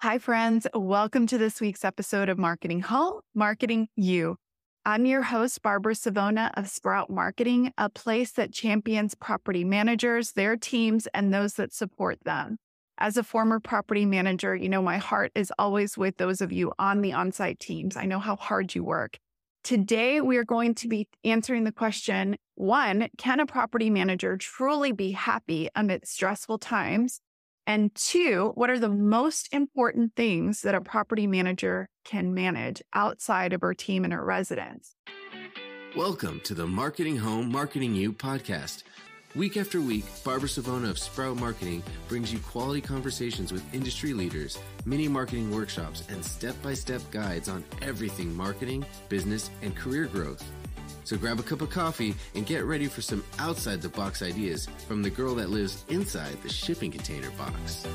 Hi, friends. Welcome to this week's episode of Marketing Home, Marketing You. I'm your host, Barbara Savona of Sprout Marketing, a place that champions property managers, their teams, and those that support them. As a former property manager, you know, my heart is always with those of you on the on site teams. I know how hard you work. Today, we are going to be answering the question one, can a property manager truly be happy amid stressful times? And two, what are the most important things that a property manager can manage outside of her team and her residents? Welcome to the Marketing Home, Marketing You podcast. Week after week, Barbara Savona of Sprout Marketing brings you quality conversations with industry leaders, mini marketing workshops, and step by step guides on everything marketing, business, and career growth. So grab a cup of coffee and get ready for some outside the box ideas from the girl that lives inside the shipping container box.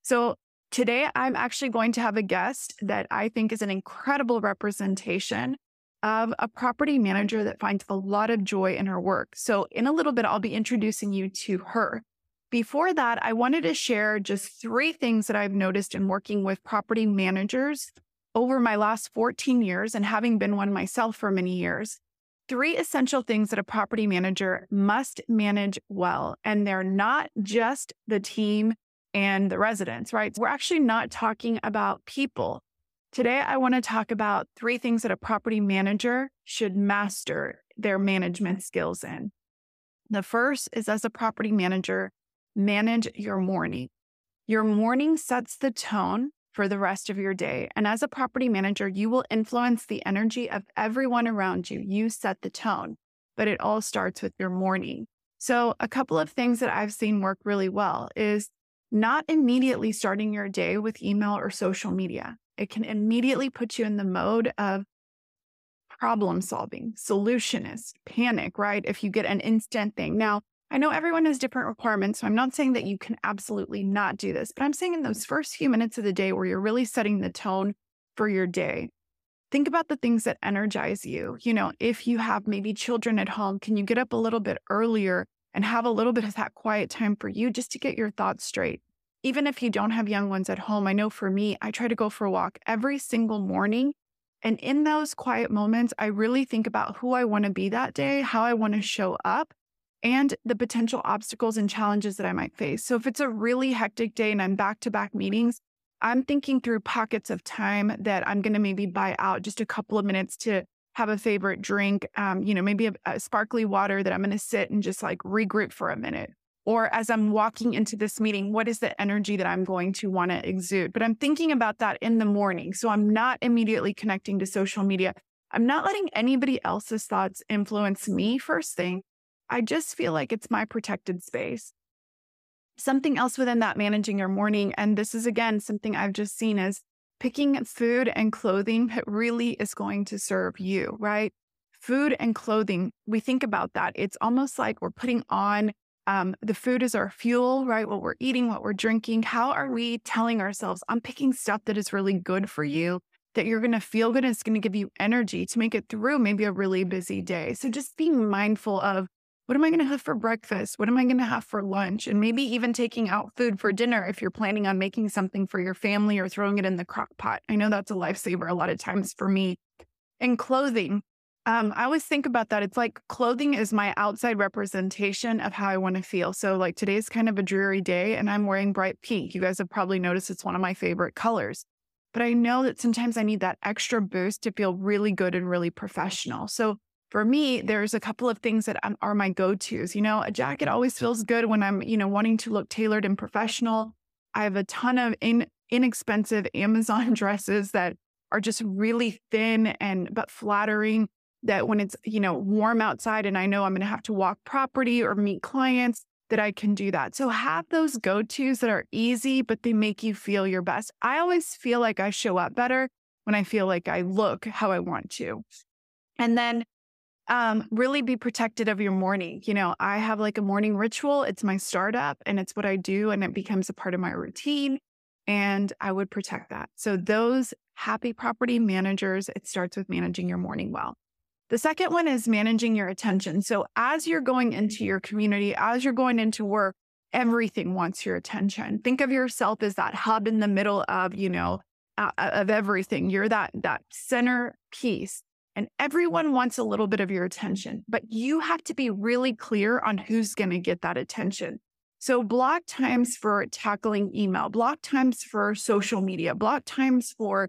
So, today I'm actually going to have a guest that I think is an incredible representation of a property manager that finds a lot of joy in her work. So, in a little bit, I'll be introducing you to her. Before that, I wanted to share just three things that I've noticed in working with property managers over my last 14 years and having been one myself for many years, three essential things that a property manager must manage well. And they're not just the team and the residents, right? We're actually not talking about people. Today, I want to talk about three things that a property manager should master their management skills in. The first is as a property manager, manage your morning. Your morning sets the tone for the rest of your day. And as a property manager, you will influence the energy of everyone around you. You set the tone, but it all starts with your morning. So, a couple of things that I've seen work really well is not immediately starting your day with email or social media. It can immediately put you in the mode of problem solving, solutionist, panic, right? If you get an instant thing. Now, I know everyone has different requirements, so I'm not saying that you can absolutely not do this, but I'm saying in those first few minutes of the day where you're really setting the tone for your day, think about the things that energize you. You know, if you have maybe children at home, can you get up a little bit earlier and have a little bit of that quiet time for you just to get your thoughts straight? Even if you don't have young ones at home, I know for me, I try to go for a walk every single morning. And in those quiet moments, I really think about who I want to be that day, how I want to show up and the potential obstacles and challenges that I might face. So if it's a really hectic day and I'm back to back meetings, I'm thinking through pockets of time that I'm going to maybe buy out just a couple of minutes to have a favorite drink, um, you know, maybe a, a sparkly water that I'm going to sit and just like regroup for a minute. Or as I'm walking into this meeting, what is the energy that I'm going to want to exude? But I'm thinking about that in the morning. So I'm not immediately connecting to social media. I'm not letting anybody else's thoughts influence me first thing. I just feel like it's my protected space. Something else within that managing your morning, and this is again something I've just seen is picking food and clothing that really is going to serve you, right? Food and clothing, we think about that. It's almost like we're putting on um, the food is our fuel, right? What we're eating, what we're drinking. How are we telling ourselves, I'm picking stuff that is really good for you, that you're going to feel good, and it's going to give you energy to make it through maybe a really busy day. So just being mindful of what am I going to have for breakfast? What am I going to have for lunch? And maybe even taking out food for dinner if you're planning on making something for your family or throwing it in the crock pot. I know that's a lifesaver a lot of times for me. And clothing. Um, I always think about that. It's like clothing is my outside representation of how I want to feel. So, like today's kind of a dreary day and I'm wearing bright pink. You guys have probably noticed it's one of my favorite colors. But I know that sometimes I need that extra boost to feel really good and really professional. So, for me, there's a couple of things that are my go tos. You know, a jacket always feels good when I'm, you know, wanting to look tailored and professional. I have a ton of in, inexpensive Amazon dresses that are just really thin and but flattering that when it's, you know, warm outside and I know I'm going to have to walk property or meet clients that I can do that. So have those go-tos that are easy but they make you feel your best. I always feel like I show up better when I feel like I look how I want to. And then um, really be protected of your morning. You know, I have like a morning ritual. It's my startup and it's what I do and it becomes a part of my routine. And I would protect that. So those happy property managers, it starts with managing your morning well. The second one is managing your attention. So as you're going into your community, as you're going into work, everything wants your attention. Think of yourself as that hub in the middle of, you know, uh, of everything. You're that that center piece and everyone wants a little bit of your attention, but you have to be really clear on who's going to get that attention. So, block times for tackling email, block times for social media, block times for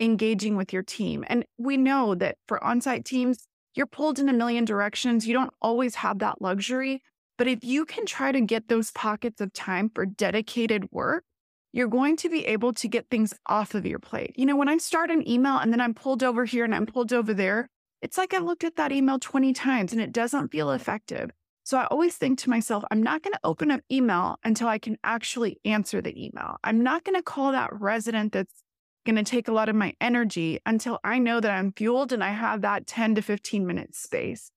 engaging with your team. And we know that for on site teams, you're pulled in a million directions. You don't always have that luxury. But if you can try to get those pockets of time for dedicated work, you're going to be able to get things off of your plate. You know, when I start an email and then I'm pulled over here and I'm pulled over there, it's like I looked at that email 20 times and it doesn't feel effective. So I always think to myself, I'm not going to open up email until I can actually answer the email. I'm not going to call that resident that's going to take a lot of my energy until I know that I'm fueled and I have that 10 to 15 minute space.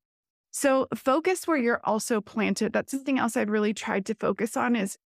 So focus where you're also planted. That's something else I've really tried to focus on is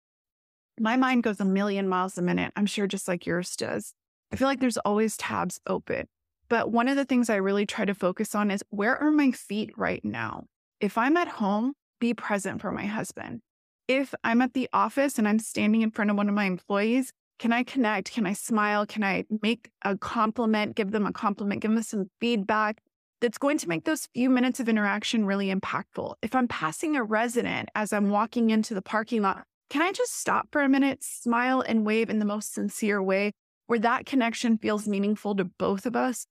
my mind goes a million miles a minute. I'm sure just like yours does. I feel like there's always tabs open. But one of the things I really try to focus on is where are my feet right now? If I'm at home, be present for my husband. If I'm at the office and I'm standing in front of one of my employees, can I connect? Can I smile? Can I make a compliment, give them a compliment, give them some feedback that's going to make those few minutes of interaction really impactful? If I'm passing a resident as I'm walking into the parking lot, can I just stop for a minute, smile, and wave in the most sincere way where that connection feels meaningful to both of us?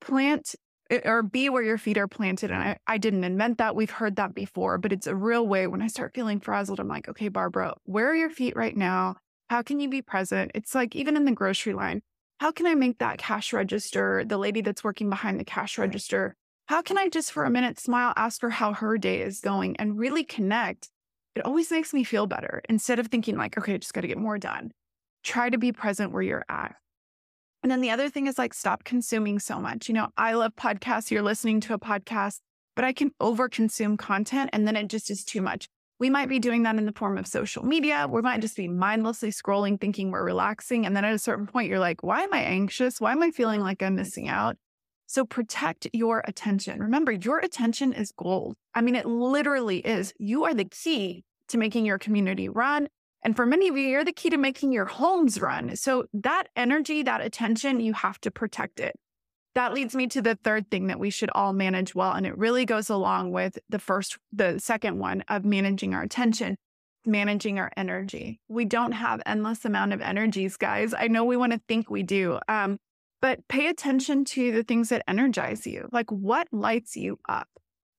Plant eh, or be where your feet are planted. And I, I didn't invent that. We've heard that before, but it's a real way. When I start feeling frazzled, I'm like, okay, Barbara, where are your feet right now? How can you be present? It's like even in the grocery line, how can I make that cash register, the lady that's working behind the cash register, how can I just for a minute smile, ask her how her day is going and really connect it always makes me feel better instead of thinking like, okay, I just got to get more done. Try to be present where you're at. And then the other thing is like, stop consuming so much. You know, I love podcasts. You're listening to a podcast, but I can over consume content and then it just is too much. We might be doing that in the form of social media. We might just be mindlessly scrolling, thinking we're relaxing. And then at a certain point, you're like, why am I anxious? Why am I feeling like I'm missing out? So protect your attention. Remember, your attention is gold. I mean, it literally is. You are the key to making your community run. And for many of you, you're the key to making your homes run. So that energy, that attention, you have to protect it. That leads me to the third thing that we should all manage well. And it really goes along with the first, the second one of managing our attention, managing our energy. We don't have endless amount of energies, guys. I know we want to think we do. Um, but pay attention to the things that energize you. Like what lights you up?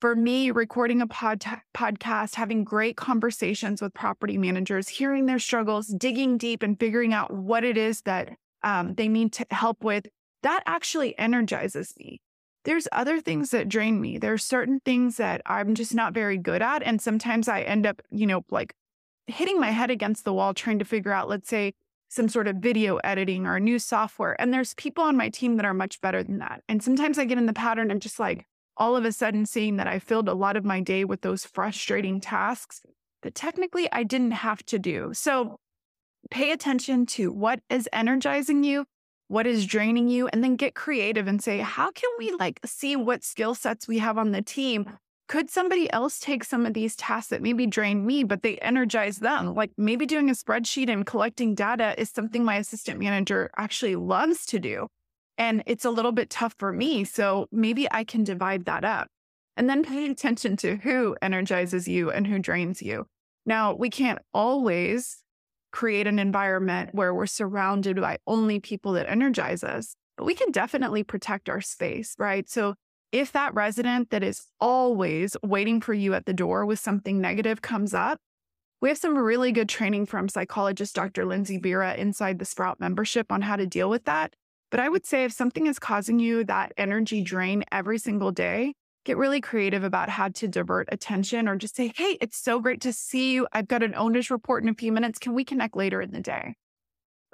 For me, recording a pod- podcast, having great conversations with property managers, hearing their struggles, digging deep and figuring out what it is that um, they need to help with, that actually energizes me. There's other things that drain me. There are certain things that I'm just not very good at. And sometimes I end up, you know, like hitting my head against the wall trying to figure out, let's say, some sort of video editing or new software. And there's people on my team that are much better than that. And sometimes I get in the pattern of just like all of a sudden seeing that I filled a lot of my day with those frustrating tasks that technically I didn't have to do. So pay attention to what is energizing you, what is draining you, and then get creative and say, how can we like see what skill sets we have on the team could somebody else take some of these tasks that maybe drain me, but they energize them? Like maybe doing a spreadsheet and collecting data is something my assistant manager actually loves to do. And it's a little bit tough for me. So maybe I can divide that up. And then pay attention to who energizes you and who drains you. Now, we can't always create an environment where we're surrounded by only people that energize us, but we can definitely protect our space, right? So if that resident that is always waiting for you at the door with something negative comes up, we have some really good training from psychologist Dr. Lindsay Bira inside the Sprout membership on how to deal with that. But I would say if something is causing you that energy drain every single day, get really creative about how to divert attention or just say, hey, it's so great to see you. I've got an owner's report in a few minutes. Can we connect later in the day?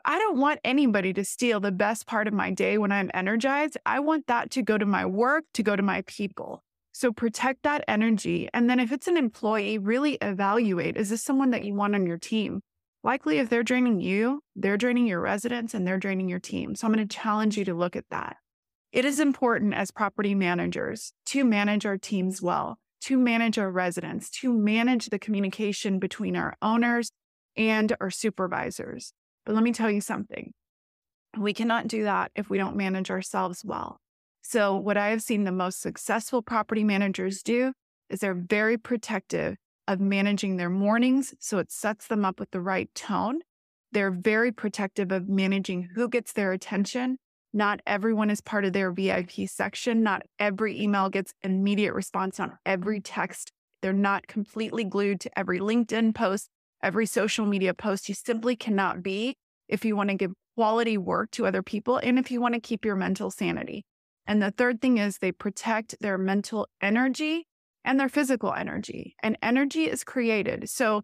I don't want anybody to steal the best part of my day when I'm energized. I want that to go to my work, to go to my people. So protect that energy. And then if it's an employee, really evaluate is this someone that you want on your team? Likely, if they're draining you, they're draining your residents and they're draining your team. So I'm going to challenge you to look at that. It is important as property managers to manage our teams well, to manage our residents, to manage the communication between our owners and our supervisors. But let me tell you something we cannot do that if we don't manage ourselves well. So, what I have seen the most successful property managers do is they're very protective of managing their mornings so it sets them up with the right tone. They're very protective of managing who gets their attention. Not everyone is part of their VIP section. Not every email gets immediate response on every text. They're not completely glued to every LinkedIn post, every social media post. You simply cannot be if you want to give quality work to other people and if you want to keep your mental sanity. And the third thing is they protect their mental energy and their physical energy. And energy is created. So,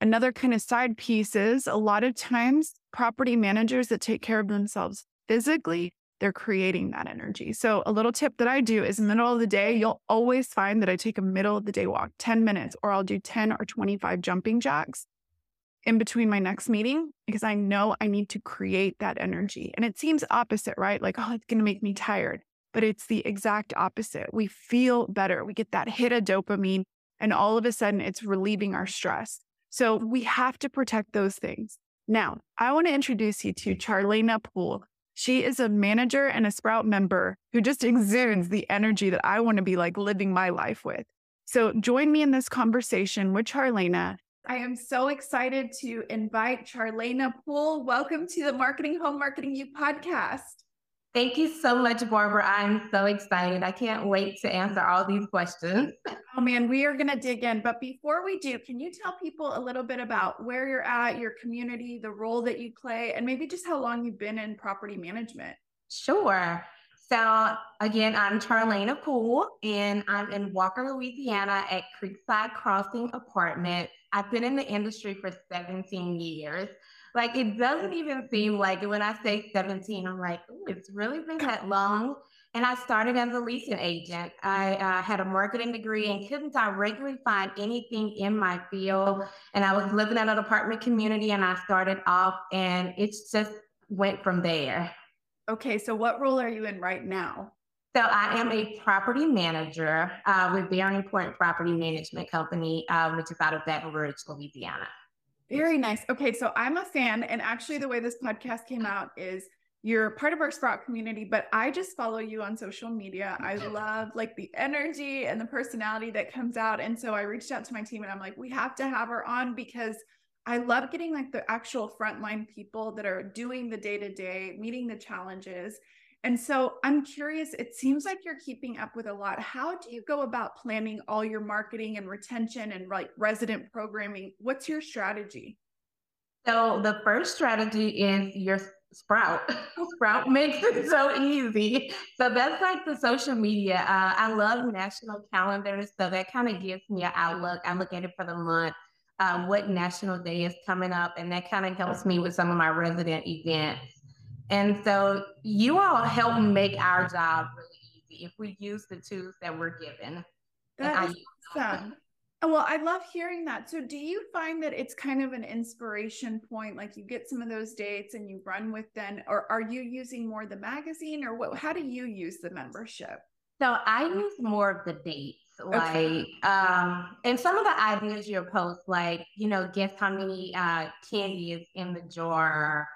another kind of side piece is a lot of times property managers that take care of themselves physically, they're creating that energy. So, a little tip that I do is middle of the day, you'll always find that I take a middle of the day walk, 10 minutes, or I'll do 10 or 25 jumping jacks in between my next meeting because I know I need to create that energy. And it seems opposite, right? Like, oh, it's going to make me tired but it's the exact opposite. We feel better. We get that hit of dopamine, and all of a sudden it's relieving our stress. So we have to protect those things. Now, I want to introduce you to Charlaina Poole. She is a manager and a Sprout member who just exudes the energy that I want to be like living my life with. So join me in this conversation with Charlaina. I am so excited to invite Charlaina Poole. Welcome to the Marketing Home Marketing You podcast. Thank you so much, Barbara. I'm so excited. I can't wait to answer all these questions. Oh man, we are going to dig in. But before we do, can you tell people a little bit about where you're at, your community, the role that you play, and maybe just how long you've been in property management? Sure. So again, I'm Charlaina Poole, and I'm in Walker, Louisiana at Creekside Crossing Apartment. I've been in the industry for 17 years. Like it doesn't even seem like it when I say 17, I'm like, it's really been that long. And I started as a leasing agent. I uh, had a marketing degree and couldn't directly find anything in my field. And I was living in an apartment community and I started off and it just went from there. Okay, so what role are you in right now? So I am a property manager uh, with Bearing Point Property Management Company, uh, which is out of Baton Rouge, Louisiana. Very nice. Okay, so I'm a fan, and actually, the way this podcast came out is you're part of our Sprout community, but I just follow you on social media. I love like the energy and the personality that comes out. And so I reached out to my team and I'm like, we have to have her on because I love getting like the actual frontline people that are doing the day to day, meeting the challenges. And so I'm curious, it seems like you're keeping up with a lot. How do you go about planning all your marketing and retention and like resident programming? What's your strategy? So the first strategy is your Sprout. Sprout makes it so easy. So that's like the social media. Uh, I love national calendars. So that kind of gives me an outlook. I look at it for the month, um, what national day is coming up. And that kind of helps me with some of my resident events. And so you all help make our job really easy if we use the tools that we're given. That is awesome. Well, I love hearing that. So, do you find that it's kind of an inspiration point? Like you get some of those dates and you run with them, or are you using more the magazine, or what? How do you use the membership? So, I use more of the dates, okay. like, um, and some of the ideas you post, like you know, guess how many uh, candy is in the jar,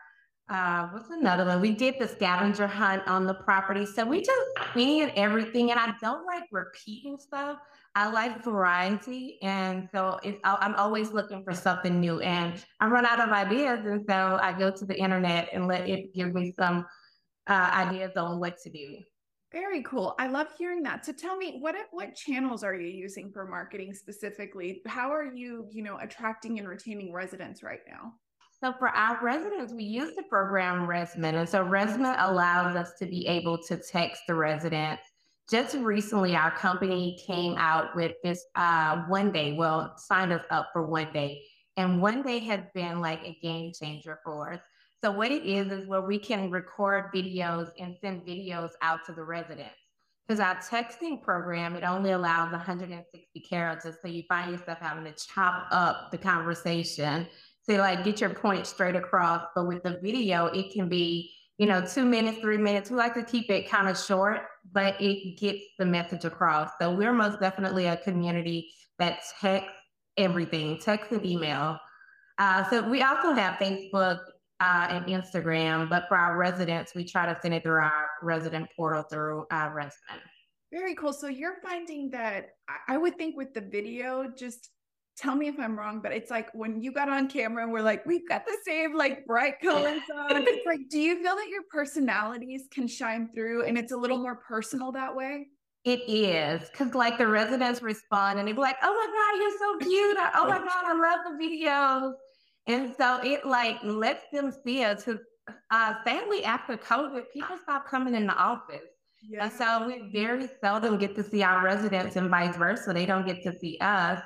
uh, what's another one? We did the scavenger hunt on the property. So we just clean everything. And I don't like repeating stuff. I like variety. And so it's, I'm always looking for something new. And I run out of ideas. And so I go to the internet and let it give me some uh, ideas on what to do. Very cool. I love hearing that. So tell me, what what channels are you using for marketing specifically? How are you, you know, attracting and retaining residents right now? So for our residents, we use the program ResMint. And so ResMint allows us to be able to text the residents. Just recently, our company came out with this uh, OneDay, well, signed us up for OneDay. And OneDay has been like a game changer for us. So what it is, is where we can record videos and send videos out to the residents. Because our texting program, it only allows 160 characters. So you find yourself having to chop up the conversation to like get your point straight across. But with the video, it can be, you know, two minutes, three minutes. We like to keep it kind of short, but it gets the message across. So we're most definitely a community that texts everything, text and email. Uh, so we also have Facebook uh, and Instagram, but for our residents, we try to send it through our resident portal through uh, resident. Very cool. So you're finding that I would think with the video, just tell me if I'm wrong, but it's like when you got on camera and we're like, we've got the same like bright colors on. It's like, do you feel that your personalities can shine through and it's a little more personal that way? It is because like the residents respond and they be like, "Oh my god, you're so cute!" Or, "Oh my god, I love the videos," and so it like lets them see us. Because uh, sadly, after COVID, people stopped coming in the office. Yeah. And so we very seldom get to see our residents and vice versa. They don't get to see us.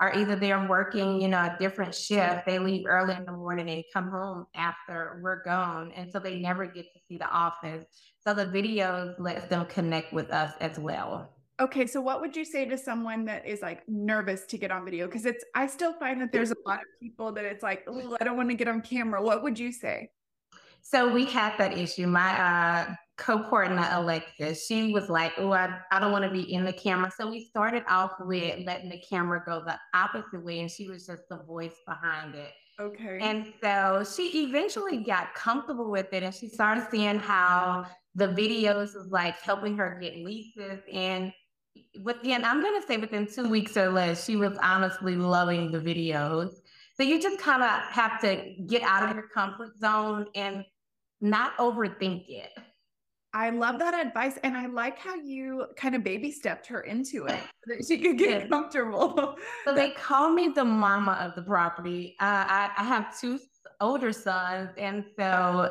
Or either they're working, you know, a different shift. They leave early in the morning and come home after we're gone. And so they never get to see the office. So the videos lets them connect with us as well. Okay, so what would you say to someone that is like nervous to get on video? Because it's I still find that there's a lot of people that it's like, I don't want to get on camera. What would you say? So we had that issue. My uh, co-partner Alexis, she was like, "Oh, I, I don't want to be in the camera." So we started off with letting the camera go the opposite way, and she was just the voice behind it. Okay. And so she eventually got comfortable with it, and she started seeing how the videos was like helping her get leases and within I'm gonna say within two weeks or less, she was honestly loving the videos. So you just kind of have to get out of your comfort zone and not overthink it. I love that advice. And I like how you kind of baby stepped her into it so that she could get comfortable. So they call me the mama of the property. Uh, I, I have two older sons. And so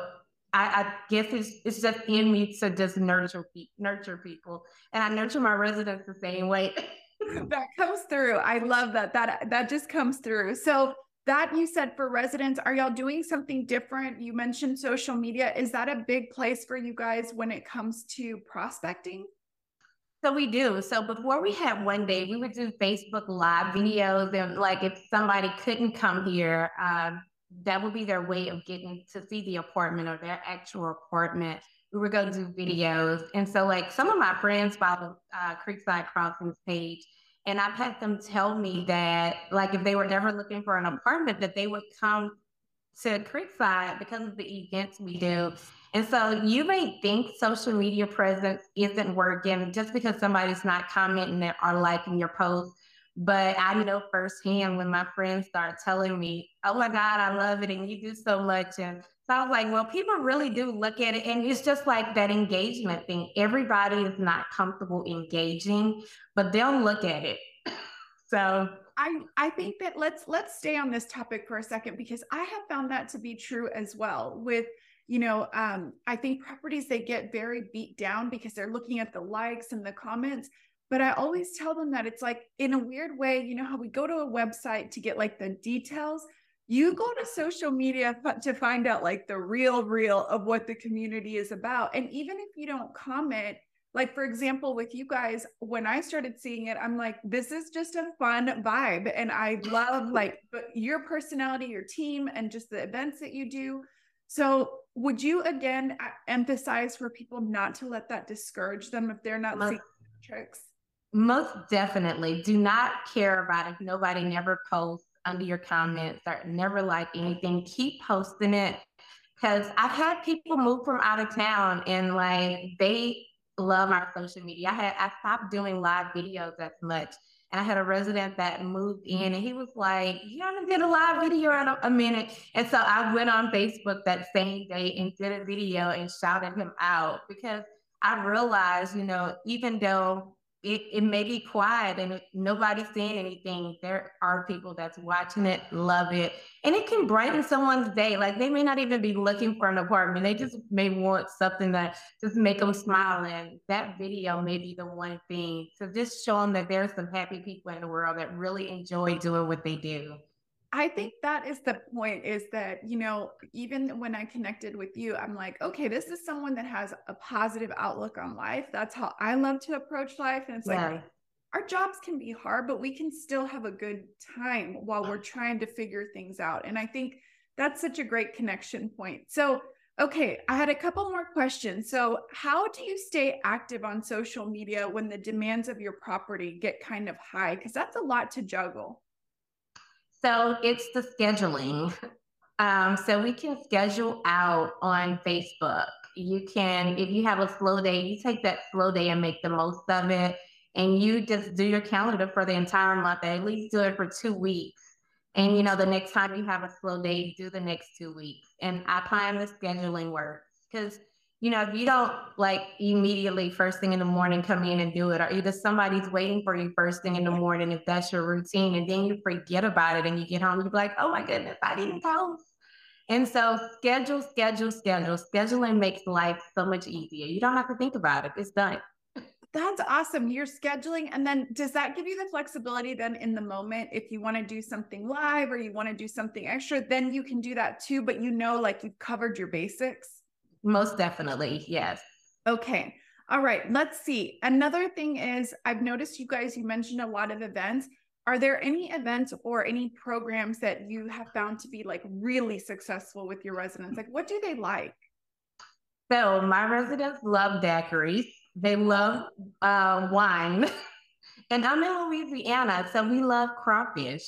I, I, guess it's, it's just in me to just nurture, nurture people. And I nurture my residents the same way. that comes through. I love that. That that just comes through. So that you said for residents, are y'all doing something different? You mentioned social media. Is that a big place for you guys when it comes to prospecting? So we do. So before we had OneDay, we would do Facebook live videos, and like if somebody couldn't come here, uh, that would be their way of getting to see the apartment or their actual apartment. We would go do videos, and so like some of my friends follow uh, Creekside Crossings page and I've had them tell me that, like, if they were ever looking for an apartment, that they would come to Creekside because of the events we do. And so you may think social media presence isn't working just because somebody's not commenting or liking your post. But I know firsthand when my friends start telling me, oh my God, I love it. And you do so much. And so I was like, well, people really do look at it. And it's just like that engagement thing. Everybody is not comfortable engaging, but they'll look at it. So I I think that let's let's stay on this topic for a second because I have found that to be true as well with you know um, i think properties they get very beat down because they're looking at the likes and the comments but i always tell them that it's like in a weird way you know how we go to a website to get like the details you go to social media to find out like the real real of what the community is about and even if you don't comment like for example with you guys when i started seeing it i'm like this is just a fun vibe and i love like your personality your team and just the events that you do. So would you again uh, emphasize for people not to let that discourage them if they're not most, seeing tricks? Most definitely. Do not care about if nobody never posts under your comments or never like anything keep posting it because i've had people move from out of town and like they love our social media. I had I stopped doing live videos as much. And I had a resident that moved in and he was like, You haven't did a live video in a, a minute. And so I went on Facebook that same day and did a video and shouted him out because I realized, you know, even though it, it may be quiet and nobody's saying anything. There are people that's watching it, love it, and it can brighten someone's day. Like they may not even be looking for an apartment; they just may want something that just make them smile. And that video may be the one thing to just show them that there's some happy people in the world that really enjoy doing what they do. I think that is the point is that, you know, even when I connected with you, I'm like, okay, this is someone that has a positive outlook on life. That's how I love to approach life. And it's yeah. like, our jobs can be hard, but we can still have a good time while we're trying to figure things out. And I think that's such a great connection point. So, okay, I had a couple more questions. So, how do you stay active on social media when the demands of your property get kind of high? Because that's a lot to juggle. So it's the scheduling. Um, so we can schedule out on Facebook. You can, if you have a slow day, you take that slow day and make the most of it. And you just do your calendar for the entire month, at least do it for two weeks. And you know, the next time you have a slow day, do the next two weeks. And I find the scheduling works because you know, if you don't like immediately first thing in the morning come in and do it, or either somebody's waiting for you first thing in the morning if that's your routine, and then you forget about it and you get home, you're like, oh my goodness, I didn't post. And so schedule, schedule, schedule. Scheduling makes life so much easier. You don't have to think about it. It's done. That's awesome. You're scheduling. And then does that give you the flexibility then in the moment? If you want to do something live or you want to do something extra, then you can do that too. But you know, like you've covered your basics. Most definitely. Yes. Okay. All right. Let's see. Another thing is I've noticed you guys, you mentioned a lot of events. Are there any events or any programs that you have found to be like really successful with your residents? Like, what do they like? So, my residents love daiquiris, they love uh, wine. and I'm in Louisiana, so we love crawfish.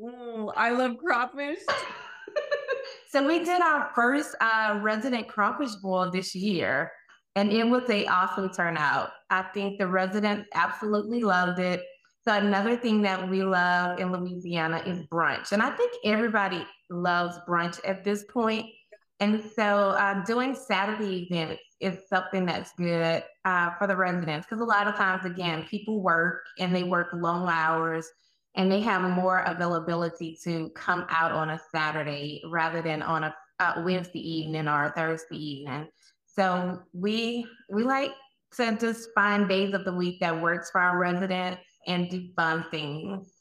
Ooh, I love crawfish. So we did our first uh, resident crawfish boil this year, and it was a awesome turnout. I think the residents absolutely loved it. So another thing that we love in Louisiana is brunch, and I think everybody loves brunch at this point. And so uh, doing Saturday events is something that's good uh, for the residents because a lot of times, again, people work and they work long hours and they have more availability to come out on a Saturday rather than on a, a Wednesday evening or a Thursday evening. So we we like to just find days of the week that works for our residents and do fun things.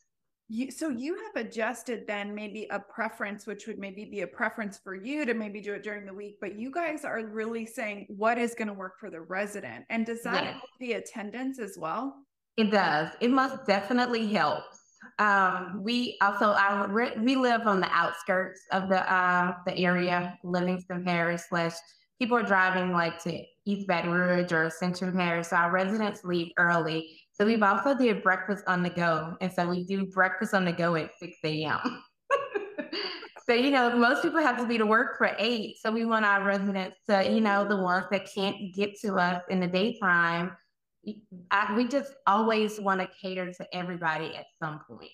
You, so you have adjusted then maybe a preference, which would maybe be a preference for you to maybe do it during the week, but you guys are really saying what is going to work for the resident. And does that help the attendance as well? It does. It must definitely help. Um, we also I, we live on the outskirts of the uh, the area, Livingston Parish. Slash, people are driving like to East Baton Rouge or Central Parish. So our residents leave early. So we've also did breakfast on the go, and so we do breakfast on the go at six a.m. so you know, most people have to be to work for eight. So we want our residents to, you know, the ones that can't get to us in the daytime I, we just always want to cater to everybody at some point.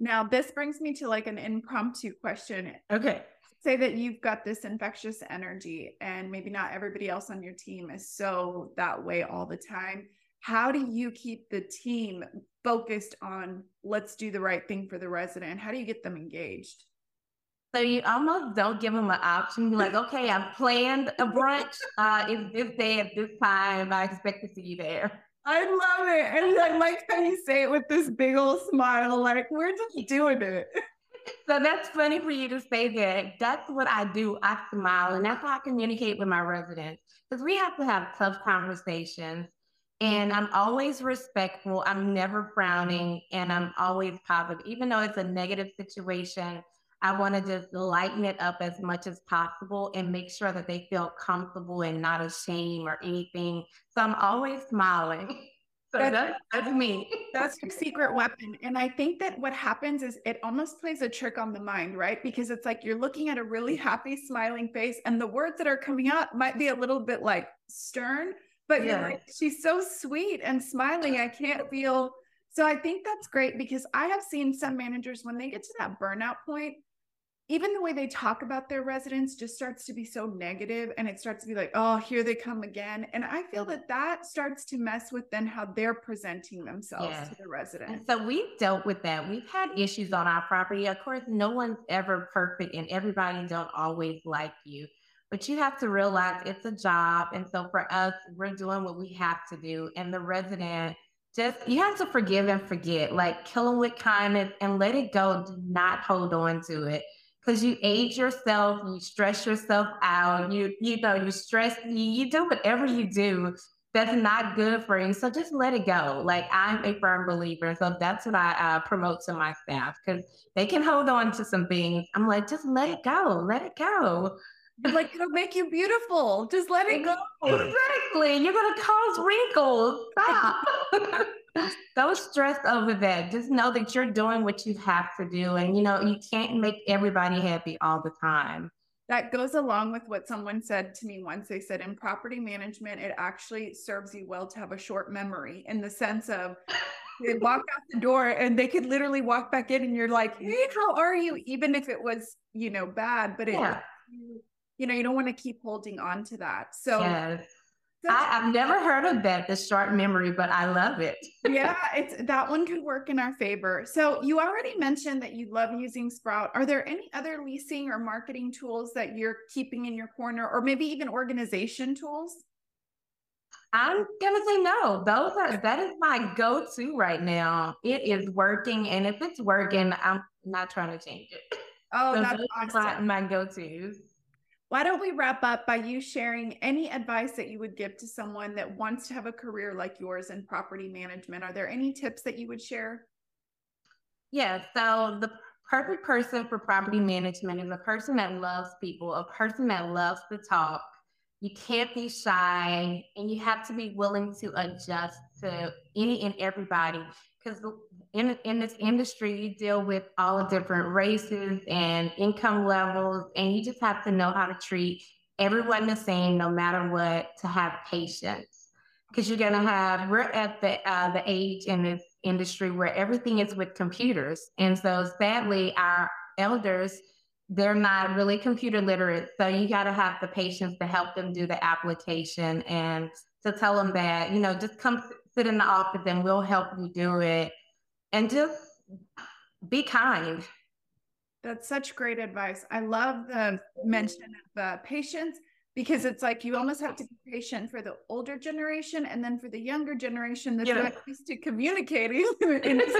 Now, this brings me to like an impromptu question. Okay. Say that you've got this infectious energy, and maybe not everybody else on your team is so that way all the time. How do you keep the team focused on let's do the right thing for the resident? How do you get them engaged? So you almost don't give them an option. You're like, okay, I've planned a brunch. Uh, it's this day at this time. I expect to see you there. I love it. And I like how you say it with this big old smile, like we're just doing it. So that's funny for you to say that. That's what I do. I smile, and that's how I communicate with my residents. Because we have to have tough conversations. And I'm always respectful. I'm never frowning, and I'm always positive. Even though it's a negative situation, I want to just lighten it up as much as possible and make sure that they feel comfortable and not ashamed or anything. So I'm always smiling. So that's, that's, that's me. That's your secret weapon. And I think that what happens is it almost plays a trick on the mind, right? Because it's like you're looking at a really happy, smiling face, and the words that are coming out might be a little bit like stern, but yeah. like, she's so sweet and smiling. I can't feel. So I think that's great because I have seen some managers when they get to that burnout point, even the way they talk about their residents just starts to be so negative and it starts to be like oh here they come again. And i feel that that starts to mess with then how they're presenting themselves yes. to the residents. so we've dealt with that. We've had issues on our property. Of course no one's ever perfect and everybody don't always like you but you have to realize it's a job and so for us we're doing what we have to do and the resident just you have to forgive and forget like kill them with kindness and let it go. Do not hold on to it because you age yourself, you stress yourself out, you you know, you stress, you, you do whatever you do that's not good for you. So just let it go. Like I'm a firm believer. So that's what I uh, promote to my staff because they can hold on to some things. I'm like, just let it go. Let it go. It's like it'll make you beautiful. Just let it go. Exactly. You're gonna cause wrinkles. Stop. Don't stress over that. Just know that you're doing what you have to do. And, you know, you can't make everybody happy all the time. That goes along with what someone said to me once. They said in property management, it actually serves you well to have a short memory in the sense of they walk out the door and they could literally walk back in and you're like, hey, how are you? Even if it was, you know, bad, but it, yeah. you know, you don't want to keep holding on to that. So, yes. I, have never heard of that, the short memory, but I love it. yeah, it's that one could work in our favor. So you already mentioned that you love using Sprout. Are there any other leasing or marketing tools that you're keeping in your corner, or maybe even organization tools? I'm gonna say no. Those are that is my go-to right now. It is working, and if it's working, I'm not trying to change it. Oh, so that's awesome. my, my go-tos. Why don't we wrap up by you sharing any advice that you would give to someone that wants to have a career like yours in property management? Are there any tips that you would share? Yeah, so the perfect person for property management is a person that loves people, a person that loves to talk. You can't be shy and you have to be willing to adjust to any and everybody because in, in this industry, you deal with all the different races and income levels, and you just have to know how to treat everyone the same, no matter what, to have patience. Because you're gonna have, we're at the uh, the age in this industry where everything is with computers, and so sadly, our elders they're not really computer literate. So you got to have the patience to help them do the application and to tell them that, you know, just come sit in the office and we'll help you do it. And just be kind. That's such great advice. I love the mention of the patience because it's like you almost have to be patient for the older generation and then for the younger generation that's yeah. used to communicating.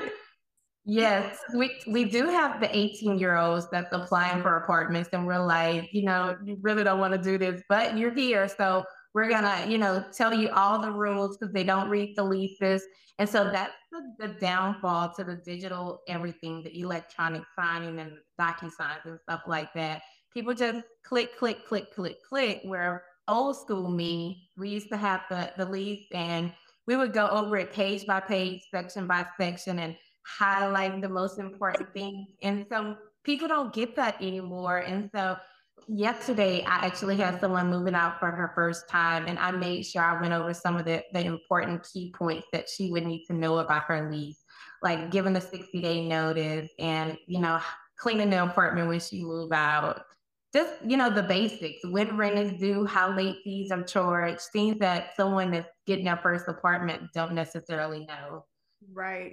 yes, we we do have the 18 year olds that's applying for apartments, and we're like, you know, you really don't want to do this, but you're here, so we're gonna, you know, tell you all the rules because they don't read the leases. And so that's the, the, downfall to the digital everything, the electronic signing and DocuSigns and stuff like that. People just click, click, click, click, click. Where old school me, we used to have the, the lease and we would go over it page by page, section by section, and highlight the most important things. And so people don't get that anymore. And so yesterday I actually had someone moving out for her first time and I made sure I went over some of the, the important key points that she would need to know about her lease, like giving the 60 day notice and, you know, cleaning the apartment when she moved out. Just, you know, the basics, when rent is due, how late fees are charged, things that someone that's getting their first apartment don't necessarily know. Right.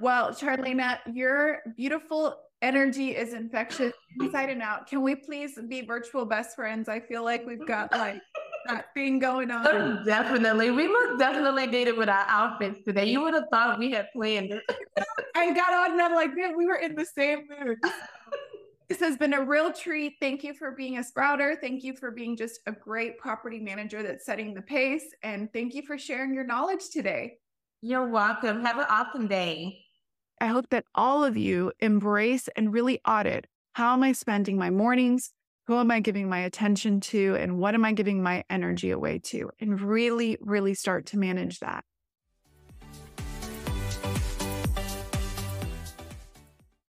Well, Charlaina, uh, your beautiful energy is infectious inside and out. Can we please be virtual best friends? I feel like we've got like that thing going on. Oh, definitely. We most definitely did it with our outfits today. You would have thought we had planned it. I got on and I'm like, man, we were in the same mood. This has been a real treat. Thank you for being a sprouter. Thank you for being just a great property manager that's setting the pace. And thank you for sharing your knowledge today. You're welcome. Have an awesome day. I hope that all of you embrace and really audit how am I spending my mornings? Who am I giving my attention to? And what am I giving my energy away to? And really, really start to manage that.